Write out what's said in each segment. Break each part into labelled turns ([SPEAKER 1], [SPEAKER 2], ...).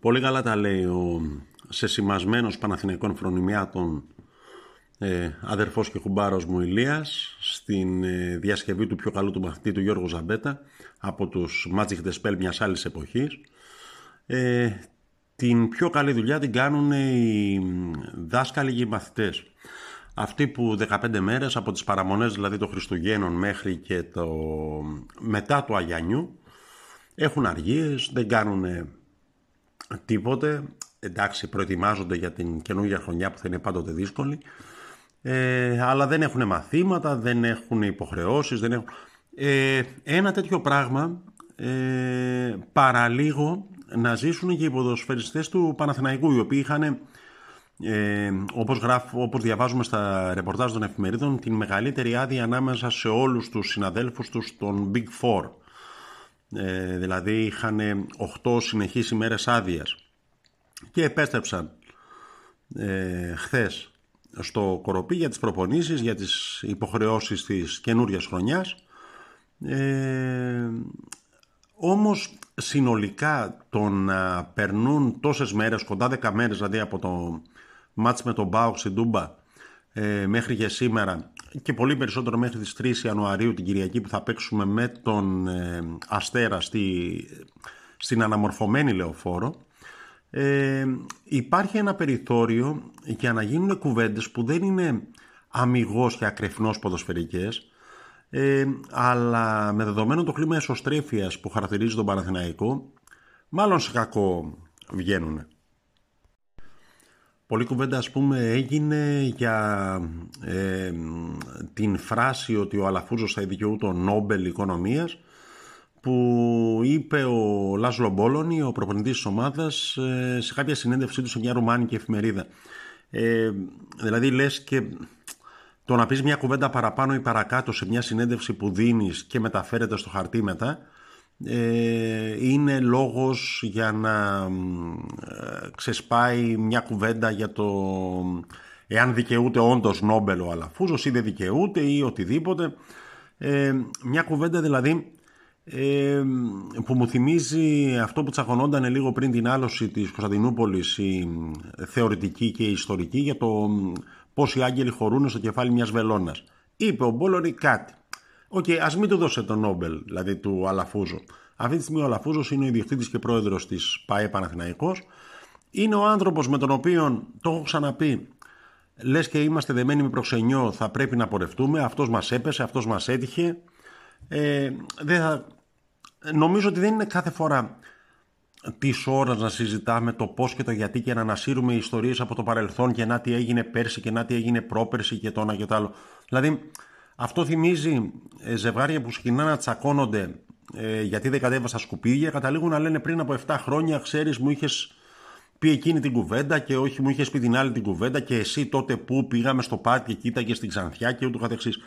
[SPEAKER 1] Πολύ καλά τα λέει ο σεσημασμένος Παναθηναϊκών φρονιμιάτων ε, αδερφός και κουμπάρος μου Ηλίας στην ε, διασκευή του πιο καλού του μαθητή του Γιώργου Ζαμπέτα από τους Magic the Spell μιας άλλης εποχής. Ε, την πιο καλή δουλειά την κάνουν οι δάσκαλοι και οι μαθητές. Αυτοί που 15 μέρες από τις παραμονές δηλαδή των Χριστουγέννων μέχρι και το μετά του Αγιανιού έχουν αργίες, δεν κάνουν τίποτε. Εντάξει, προετοιμάζονται για την καινούργια χρονιά που θα είναι πάντοτε δύσκολη ε, αλλά δεν έχουν μαθήματα, δεν έχουν υποχρεώσεις, δεν έχουν... Ε, ένα τέτοιο πράγμα ε, παραλίγο να ζήσουν και οι ποδοσφαιριστές του Παναθηναϊκού, οι οποίοι είχαν, ε, όπως, γράφω, όπως διαβάζουμε στα ρεπορτάζ των εφημερίδων, την μεγαλύτερη άδεια ανάμεσα σε όλους τους συναδέλφους τους των Big Four. Ε, δηλαδή είχαν 8 συνεχείς ημέρες άδειας και επέστρεψαν ε, χθες στο Κοροπή για τις προπονήσεις, για τις υποχρεώσεις της καινούργια χρονιάς. Ε, όμως συνολικά το να περνούν τόσες μέρες, κοντά 10 μέρες δηλαδή από το μάτς με τον Μπάουξ στην Τούμπα ε, μέχρι και σήμερα και πολύ περισσότερο μέχρι τις 3 Ιανουαρίου την Κυριακή που θα παίξουμε με τον ε, Αστέρα στη, στην αναμορφωμένη λεωφόρο ε, υπάρχει ένα περιθώριο για να γίνουν κουβέντες που δεν είναι αμυγός και ακρεφνώς ποδοσφαιρικές ε, αλλά με δεδομένο το κλίμα εσωστρέφειας που χαρακτηρίζει τον Παναθηναϊκό μάλλον σε κακό βγαίνουν. Πολύ κουβέντα ας πούμε έγινε για ε, την φράση ότι ο Αλαφούζος θα δικαιούται ο Νόμπελ Οικονομίας που είπε ο Λάζλο Μπόλωνη, ο προπονητής της ομάδας, ε, σε κάποια συνέντευξή του σε μια ρουμάνικη εφημερίδα. Ε, δηλαδή λες και το να πεις μια κουβέντα παραπάνω ή παρακάτω σε μια συνέντευξη που δίνεις και μεταφέρεται στο χαρτί μετά, ε, είναι λόγος για να ε, ξεσπάει μια κουβέντα για το εάν δικαιούται όντως Νόμπελ ο Αλαφούζος ή δεν δικαιούται ή οτιδήποτε. Ε, μια κουβέντα δηλαδή ε, που μου θυμίζει αυτό που τσακωνόταν λίγο πριν την άλωση της Κωνσταντινούπολης η θεωρητική και η ιστορική για το πόσοι άγγελοι χωρούν στο κεφάλι μιας βελόνας. Είπε ο Μπόλονι κάτι. OK, okay, ας μην του δώσε τον Νόμπελ, δηλαδή του Αλαφούζο. Αυτή τη στιγμή ο Αλαφούζος είναι ο ιδιοκτήτης και πρόεδρος της ΠΑΕ Παναθηναϊκός. Είναι ο άνθρωπος με τον οποίο, το έχω ξαναπεί, λες και είμαστε δεμένοι με προξενιό, θα πρέπει να πορευτούμε, αυτός μας έπεσε, αυτός μας έτυχε. Ε, δεν θα νομίζω ότι δεν είναι κάθε φορά της ώρας να συζητάμε το πώς και το γιατί και να ανασύρουμε ιστορίες από το παρελθόν και να τι έγινε πέρσι και να τι έγινε πρόπερσι και το ένα και το άλλο. Δηλαδή, αυτό θυμίζει ε, ζευγάρια που ξεκινάνε να τσακώνονται ε, γιατί δεν κατέβασαν σκουπίδια, καταλήγουν να λένε πριν από 7 χρόνια, ξέρεις, μου είχες πει εκείνη την κουβέντα και όχι μου είχες πει την άλλη την κουβέντα και εσύ τότε που πήγαμε στο πάρτι και κοίταγε στην ξανθιά και ούτω καθεξής.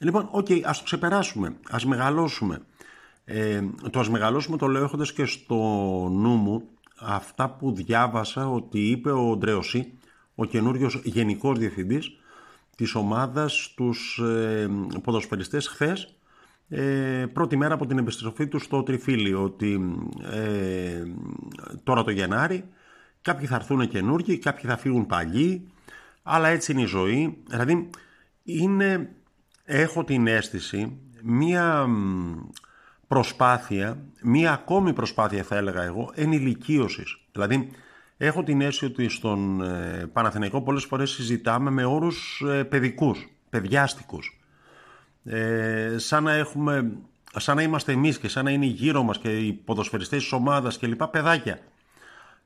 [SPEAKER 1] Λοιπόν, OK, okay, ας το ξεπεράσουμε, ας μεγαλώσουμε. Ε, το ας μεγαλώσουμε το λέω έχοντας και στο νου μου αυτά που διάβασα ότι είπε ο Ντρεοσί, ο καινούριος γενικός διευθυντής της ομάδας τους ε, ποδοσφαιριστές χθες ε, πρώτη μέρα από την επιστροφή τους στο Τριφύλι ότι ε, τώρα το Γενάρη κάποιοι θα έρθουν καινούργοι, κάποιοι θα φύγουν παλιοί αλλά έτσι είναι η ζωή δηλαδή είναι, έχω την αίσθηση μία προσπάθεια, μία ακόμη προσπάθεια θα έλεγα εγώ, ενηλικίωσης. Δηλαδή, έχω την αίσθηση ότι στον ε, Παναθηναϊκό πολλές φορές συζητάμε με όρους ε, παιδικούς, παιδιάστικους. Ε, σαν να έχουμε, σαν να είμαστε εμείς και σαν να είναι γύρω μας και οι ποδοσφαιριστές της ομάδας και λοιπά, παιδάκια.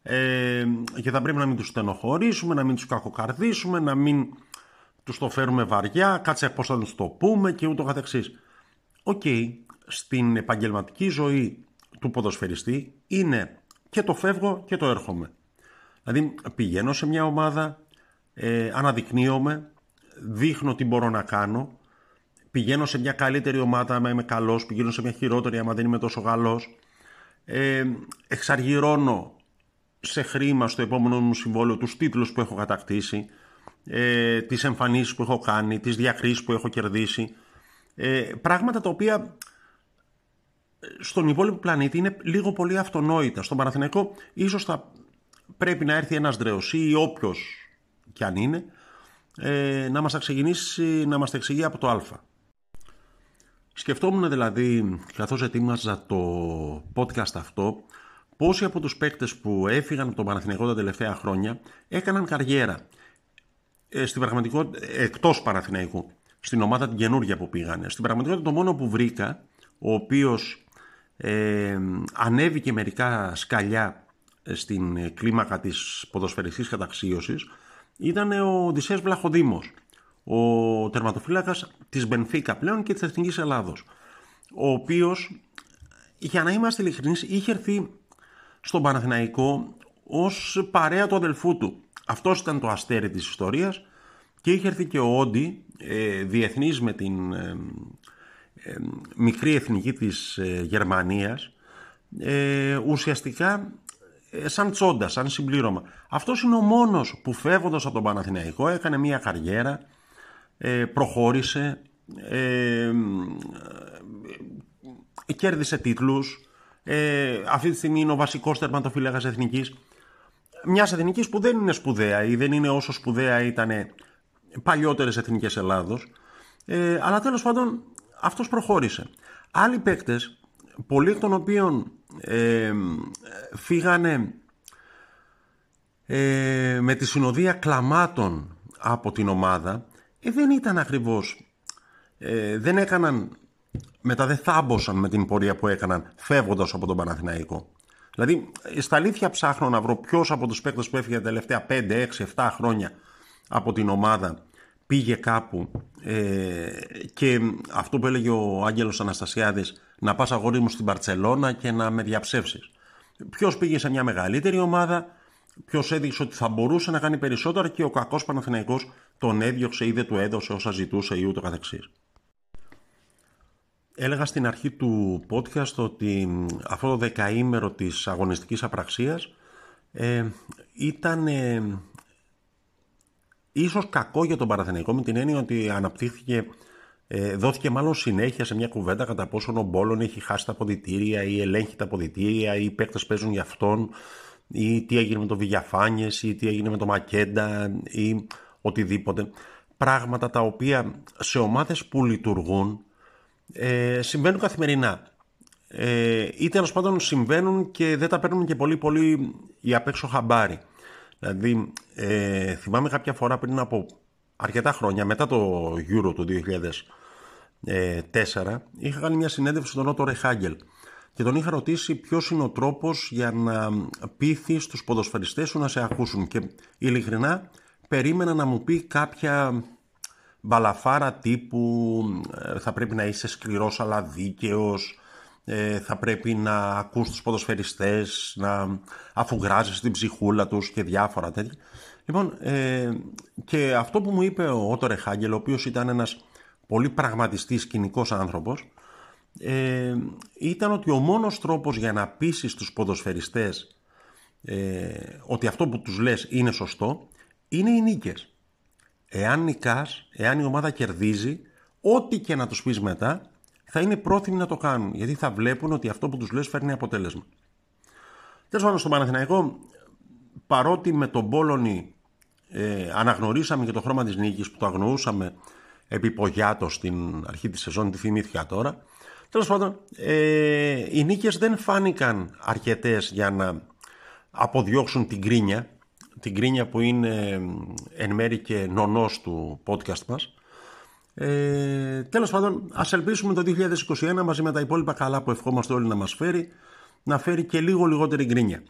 [SPEAKER 1] Ε, και θα πρέπει να μην τους στενοχωρήσουμε, να μην τους κακοκαρδίσουμε, να μην τους το φέρουμε βαριά, κάτσε πώς θα τους το πούμε και ούτω καθεξής. Οκ, στην επαγγελματική ζωή του ποδοσφαιριστή είναι και το φεύγω και το έρχομαι. Δηλαδή πηγαίνω σε μια ομάδα, ε, αναδεικνύομαι, δείχνω τι μπορώ να κάνω, πηγαίνω σε μια καλύτερη ομάδα άμα είμαι καλός, πηγαίνω σε μια χειρότερη άμα δεν είμαι τόσο καλός. Ε, εξαργυρώνω σε χρήμα στο επόμενο μου συμβόλαιο τους τίτλους που έχω κατακτήσει, ε, τις εμφανίσεις που έχω κάνει, τις διακρίσεις που έχω κερδίσει. Ε, πράγματα τα οποία στον υπόλοιπο πλανήτη είναι λίγο πολύ αυτονόητα. Στον Παναθηναϊκό ίσως θα πρέπει να έρθει ένας δρεωσί ή όποιος κι αν είναι ε, να μας τα ξεκινήσει να μας τα εξηγεί από το α. Σκεφτόμουν δηλαδή καθώς ετοίμαζα το podcast αυτό πόσοι από τους παίκτες που έφυγαν από τον Παναθηναϊκό τα τελευταία χρόνια έκαναν καριέρα ε, στην πραγματικότητα εκτός Παναθηναϊκού στην ομάδα την καινούργια που πήγανε. Στην πραγματικότητα το μόνο που βρήκα ο οποίος ε, ανέβηκε μερικά σκαλιά στην κλίμακα της ποδοσφαιριστής καταξίωσης ήταν ο Δησέας Βλαχοδήμος, ο τερματοφύλακας της Μπενφίκα πλέον και της Εθνικής Ελλάδος, ο οποίος, για να είμαστε ειλικρινείς, είχε έρθει στον Παναθηναϊκό ως παρέα του αδελφού του. Αυτός ήταν το αστέρι της ιστορίας και είχε έρθει και ο Όντι, ε, διεθνής με την ε, ε, μικρή εθνική της Γερμανίας, ουσιαστικά ε, σαν τσόντα, σαν συμπλήρωμα. Αυτός είναι ο μόνος που φεύγοντας από τον Παναθηναϊκό έκανε μια καριέρα, ε, προχώρησε, ε, κέρδισε τίτλους, αυτή τη στιγμή είναι ο βασικός τερματοφύλακας εθνικής. Μιας εθνικής που δεν είναι σπουδαία ή δεν είναι όσο σπουδαία ήταν παλιότερες εθνικές Ελλάδος, αλλά τέλος πάντων αυτός προχώρησε. Άλλοι παίκτες, πολλοί εκ των οποίων ε, φύγανε ε, με τη συνοδεία κλαμάτων από την ομάδα. Ε, δεν ήταν ακριβώς ε, δεν έκαναν μετά δεν θάμποσαν με την πορεία που έκαναν φεύγοντας από τον Παναθηναϊκό. Δηλαδή στα αλήθεια ψάχνω να βρω ποιος από τους παίκτες που έφυγε τα τελευταία 5, 6, 7 χρόνια από την ομάδα πήγε κάπου. Ε, και αυτό που έλεγε ο Άγγελος Αναστασιάδης να πας αγόρι μου στην Παρτσελώνα και να με διαψεύσεις. Ποιος πήγε σε μια μεγαλύτερη ομάδα, ποιος έδειξε ότι θα μπορούσε να κάνει περισσότερα και ο κακός Παναθηναϊκός τον έδιωξε ή δεν του έδωσε όσα ζητούσε ή ούτω καθεξής. Έλεγα στην αρχή του podcast ότι αυτό το δεκαήμερο της αγωνιστικής απραξίας ε, ήταν ε, ίσως κακό για τον Παναθηναϊκό με την έννοια ότι αναπτύχθηκε, ε, δόθηκε μάλλον συνέχεια σε μια κουβέντα κατά πόσο ο Μπόλον έχει χάσει τα αποδητήρια ή ελέγχει τα αποδητήρια ή οι παίκτες παίζουν για αυτόν ή τι έγινε με το Βηγιαφάνιες ή τι έγινε με το Μακέντα ή οτιδήποτε. Πράγματα τα οποία σε ομάδες που λειτουργούν ε, συμβαίνουν καθημερινά. Ε, ή τέλος πάντων συμβαίνουν και δεν τα παίρνουν και πολύ πολύ οι απ' έξω χαμπάρι. Δηλαδή, ε, θυμάμαι κάποια φορά πριν από αρκετά χρόνια, μετά το Euro του 2004, είχα κάνει μια συνέντευξη στον Ότο Ρεχάγκελ και τον είχα ρωτήσει ποιος είναι ο τρόπος για να πείθει τους ποδοσφαιριστές σου να σε ακούσουν και ειλικρινά περίμενα να μου πει κάποια μπαλαφάρα τύπου ε, θα πρέπει να είσαι σκληρός αλλά δίκαιος ε, θα πρέπει να ακούς τους ποδοσφαιριστές, να αφουγκράζεις την ψυχούλα τους και διάφορα τέτοια. Λοιπόν, ε, και αυτό που μου είπε ο Ότορε Χάγκελ, ο οποίος ήταν ένας πολύ πραγματιστής κοινικός άνθρωπος, ε, ήταν ότι ο μόνος τρόπος για να πείσεις τους ποδοσφαιριστές ε, ότι αυτό που τους λες είναι σωστό, είναι οι νίκες. Εάν νικάς, εάν η ομάδα κερδίζει, ό,τι και να τους πεις μετά, θα είναι πρόθυμοι να το κάνουν, γιατί θα βλέπουν ότι αυτό που τους λες φέρνει αποτέλεσμα. Τέλος πάντων, στο Παναθηναϊκό, παρότι με τον Πόλωνη ε, αναγνωρίσαμε και το χρώμα της νίκης που το αγνοούσαμε επί Πογιάτος στην αρχή της σεζόν, τη θυμήθηκα τώρα, τέλος πάντων, ε, οι νίκες δεν φάνηκαν αρκετές για να αποδιώξουν την κρίνια, την κρίνια που είναι ε, εν μέρη και νονός του podcast μας, ε, τέλος πάντων, ας ελπίσουμε το 2021 μαζί με τα υπόλοιπα καλά που ευχόμαστε όλοι να μας φέρει, να φέρει και λίγο λιγότερη γκρίνια.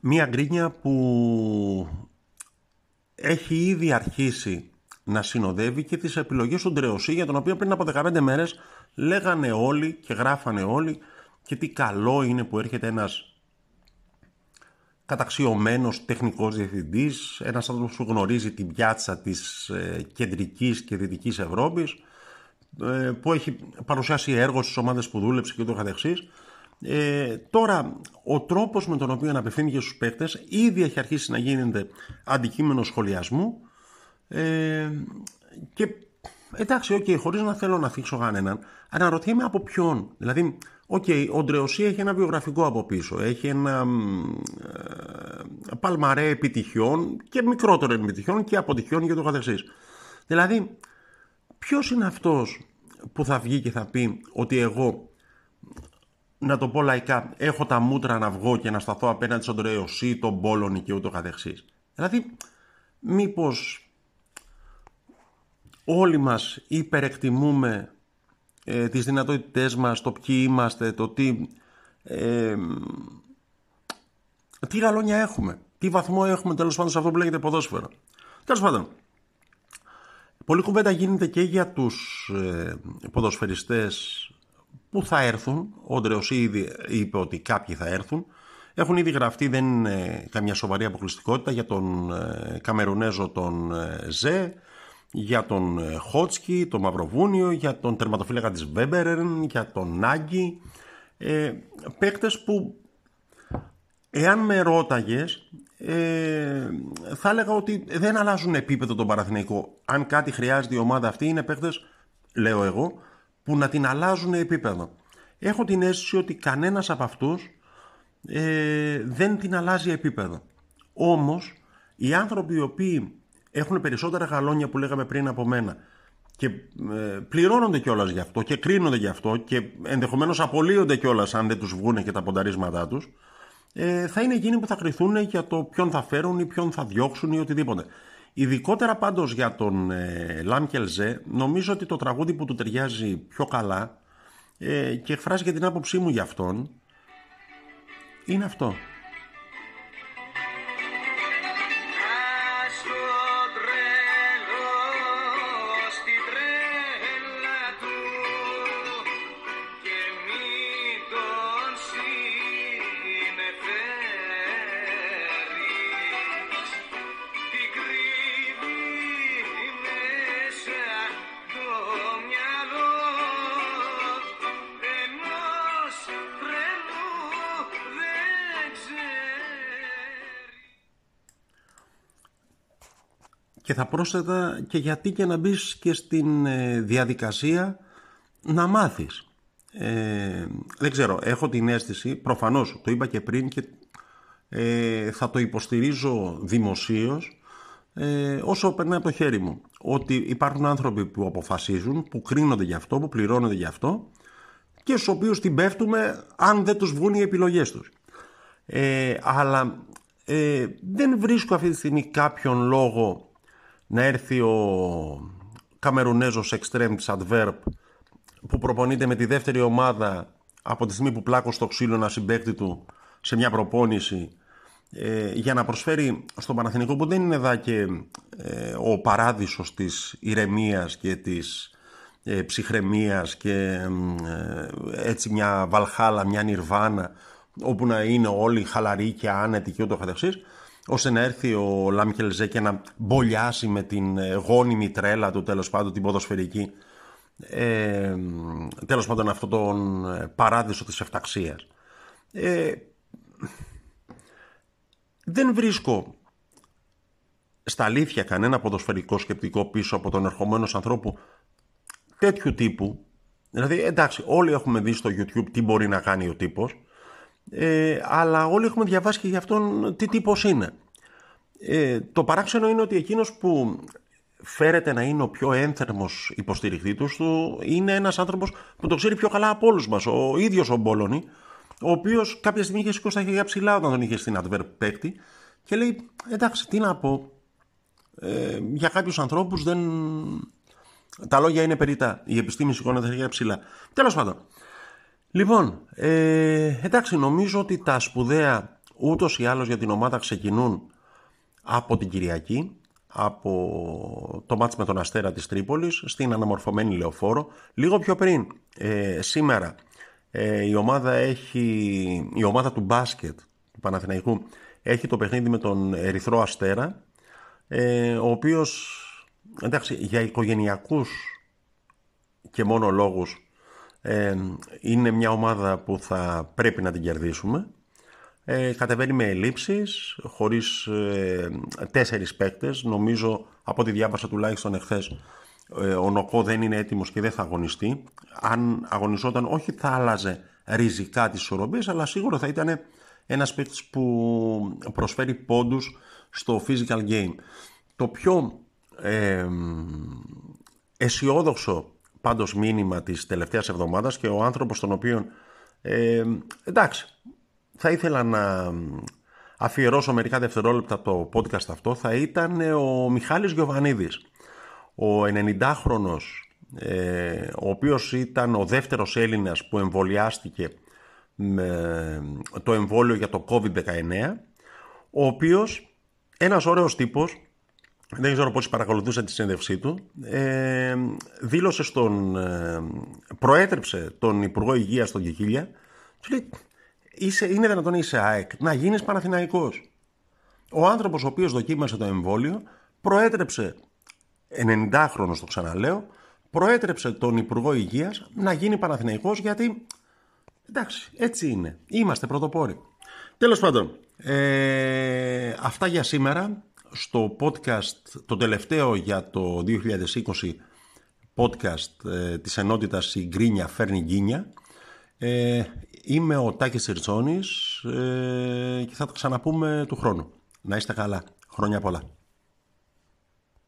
[SPEAKER 1] Μία γκρίνια που έχει ήδη αρχίσει να συνοδεύει και τις επιλογές του Ντρεωσή για τον οποίο πριν από 15 μέρες λέγανε όλοι και γράφανε όλοι και τι καλό είναι που έρχεται ένας καταξιωμένος τεχνικός διευθυντής, ένας άνθρωπος που γνωρίζει την πιάτσα της ε, κεντρικής και δυτικής Ευρώπης ε, που έχει παρουσιάσει έργο στις ομάδες που δούλεψε και το καθεξής. Ε, τώρα, ο τρόπος με τον οποίο απευθύνεται στους παίκτες ήδη έχει αρχίσει να γίνεται αντικείμενο σχολιασμού ε, και εντάξει, OK, okay, χωρίς να θέλω να θίξω κανέναν, αναρωτιέμαι από ποιον. Δηλαδή, OK, okay, ο Ντρεοσί έχει ένα βιογραφικό από πίσω, έχει ένα ε, παλμαρέ επιτυχιών και μικρότερο επιτυχιών και αποτυχιών και το καθεξής. Δηλαδή, ποιος είναι αυτός που θα βγει και θα πει ότι εγώ να το πω λαϊκά, έχω τα μούτρα να βγω και να σταθώ απέναντι στον Τρεωσί, τον Πόλωνη και ούτω καθεξής. Δηλαδή, μήπως όλοι μας υπερεκτιμούμε ε, τις δυνατότητές μας, το ποιοι είμαστε, το τι, ε, τι γαλόνια έχουμε, τι βαθμό έχουμε τέλος πάντων σε αυτό που λέγεται ποδόσφαιρο. Τέλος πάντων, πολλή κουβέντα γίνεται και για τους ε, ποδοσφαιριστές που θα έρθουν. Ο Ντρεωσί ήδη είπε ότι κάποιοι θα έρθουν. Έχουν ήδη γραφτεί, δεν είναι καμιά σοβαρή αποκλειστικότητα για τον ε, Καμερουνέζο τον ε, Ζε, για τον ε, Χότσκι, τον Μαυροβούνιο, για τον τερματοφύλακα της Βέμπερεν, για τον Νάγκη. Ε, παίκτες που εάν με ρώταγες ε, θα έλεγα ότι δεν αλλάζουν επίπεδο τον Παραθυναϊκό. Αν κάτι χρειάζεται η ομάδα αυτή είναι παίκτες, λέω εγώ, που να την αλλάζουν επίπεδο. Έχω την αίσθηση ότι κανένας από αυτούς ε, δεν την αλλάζει επίπεδο. Όμως, οι άνθρωποι οι οποίοι έχουν περισσότερα γαλόνια που λέγαμε πριν από μένα και ε, πληρώνονται κιόλας γι' αυτό και κρίνονται γι' αυτό και ενδεχομένως απολύονται κιόλας αν δεν τους βγουν και τα πονταρίσματά τους, ε, θα είναι εκείνοι που θα κρυθούν για το ποιον θα φέρουν ή ποιον θα διώξουν ή οτιδήποτε. Ειδικότερα πάντως για τον ε, Λάμκελζε, νομίζω ότι το τραγούδι που του ταιριάζει πιο καλά ε, και εκφράζει και την άποψή μου για αυτόν, είναι αυτό. Και θα πρόσθετα και γιατί και να μπεις και στην ε, διαδικασία να μάθεις. Ε, δεν ξέρω, έχω την αίσθηση, προφανώς το είπα και πριν και ε, θα το υποστηρίζω δημοσίως ε, όσο περνάει από το χέρι μου. Ότι υπάρχουν άνθρωποι που αποφασίζουν, που κρίνονται γι' αυτό, που πληρώνονται γι' αυτό και στους οποίους την πέφτουμε αν δεν τους βγουν οι επιλογές τους. Ε, αλλά ε, δεν βρίσκω αυτή τη στιγμή κάποιον λόγο να έρθει ο Καμερουνέζος εξτρέμ της Adverb που προπονείται με τη δεύτερη ομάδα από τη στιγμή που πλάκω στο ξύλο ένα συμπέκτη του σε μια προπόνηση ε, για να προσφέρει στον Παναθηνικό που δεν είναι εδώ και ε, ο παράδεισος της ηρεμίας και της ε, ψυχραιμίας και ε, έτσι μια βαλχάλα, μια νιρβάνα όπου να είναι όλοι χαλαροί και άνετοι και ούτω καθεξής ώστε να έρθει ο Λάμκελζέ και να μπολιάσει με την ε, γόνιμη τρέλα του τέλος πάντων την ποδοσφαιρική. Ε, τέλος πάντων αυτόν τον ε, παράδεισο της εφταξίας. Ε, δεν βρίσκω στα αλήθεια κανένα ποδοσφαιρικό σκεπτικό πίσω από τον ερχομένος ανθρώπου τέτοιου τύπου. Δηλαδή εντάξει όλοι έχουμε δει στο YouTube τι μπορεί να κάνει ο τύπος ε, αλλά όλοι έχουμε διαβάσει και για αυτόν τι τύπος είναι. Ε, το παράξενο είναι ότι εκείνος που φέρεται να είναι ο πιο ένθερμος υποστηρικτήτης του είναι ένας άνθρωπος που το ξέρει πιο καλά από όλους μας, ο ίδιος ο Μπόλωνη, ο οποίος κάποια στιγμή είχε σηκώσει τα χέρια ψηλά όταν τον είχε στην Adverb παίκτη και λέει εντάξει τι να πω, ε, για κάποιους ανθρώπους δεν... Τα λόγια είναι περίτα. Η επιστήμη σηκώνει τα χέρια ψηλά. Τέλος πάντων. Λοιπόν, ε, εντάξει, νομίζω ότι τα σπουδαία ούτως ή άλλως για την ομάδα ξεκινούν από την Κυριακή, από το μάτς με τον Αστέρα της Τρίπολης, στην αναμορφωμένη Λεωφόρο. Λίγο πιο πριν, ε, σήμερα, ε, η, ομάδα έχει, η ομάδα του μπάσκετ του Παναθηναϊκού έχει το παιχνίδι με τον Ερυθρό Αστέρα, ε, ο οποίος, εντάξει, για οικογενειακούς και μόνο λόγους ε, είναι μια ομάδα που θα πρέπει να την κερδίσουμε. Ε, κατεβαίνει με ελλείψεις, χωρίς ε, τέσσερις παίκτες. Νομίζω, από ό,τι διάβασα τουλάχιστον εχθές, ε, ο Νοκό δεν είναι έτοιμος και δεν θα αγωνιστεί. Αν αγωνιζόταν, όχι θα άλλαζε ριζικά τις ισορροπίες, αλλά σίγουρα θα ήταν ένας παίκτης που προσφέρει πόντους στο physical game. Το πιο ε, αισιόδοξο πάντως μήνυμα της τελευταίας εβδομάδας και ο άνθρωπος τον οποίο ε, εντάξει θα ήθελα να αφιερώσω μερικά δευτερόλεπτα το podcast αυτό θα ήταν ο Μιχάλης Γιωβανίδης ο 90χρονος ε, ο οποίος ήταν ο δεύτερος Έλληνας που εμβολιάστηκε με το εμβόλιο για το COVID-19 ο οποίος ένας ωραίος τύπος δεν ξέρω πώς παρακολουθούσε τη συνέντευξή του, ε, δήλωσε στον, ε, προέτρεψε τον Υπουργό Υγείας στον Κικίλια, του λέει, είσαι, είναι δυνατόν είσαι ΑΕΚ, να γίνεις Παναθηναϊκός. Ο άνθρωπος ο οποίος δοκίμασε το εμβόλιο, προέτρεψε, 90χρονος το ξαναλέω, προέτρεψε τον Υπουργό Υγείας να γίνει Παναθηναϊκός γιατί, εντάξει, έτσι είναι, είμαστε πρωτοπόροι. Τέλος πάντων, ε, αυτά για σήμερα στο podcast, το τελευταίο για το 2020 podcast ε, της ενότητας «Η Γκρίνια φέρνει γκίνια». Ε, είμαι ο Τάκης Σερτσόνης ε, και θα τα ξαναπούμε του χρόνου. Να είστε καλά. Χρόνια πολλά.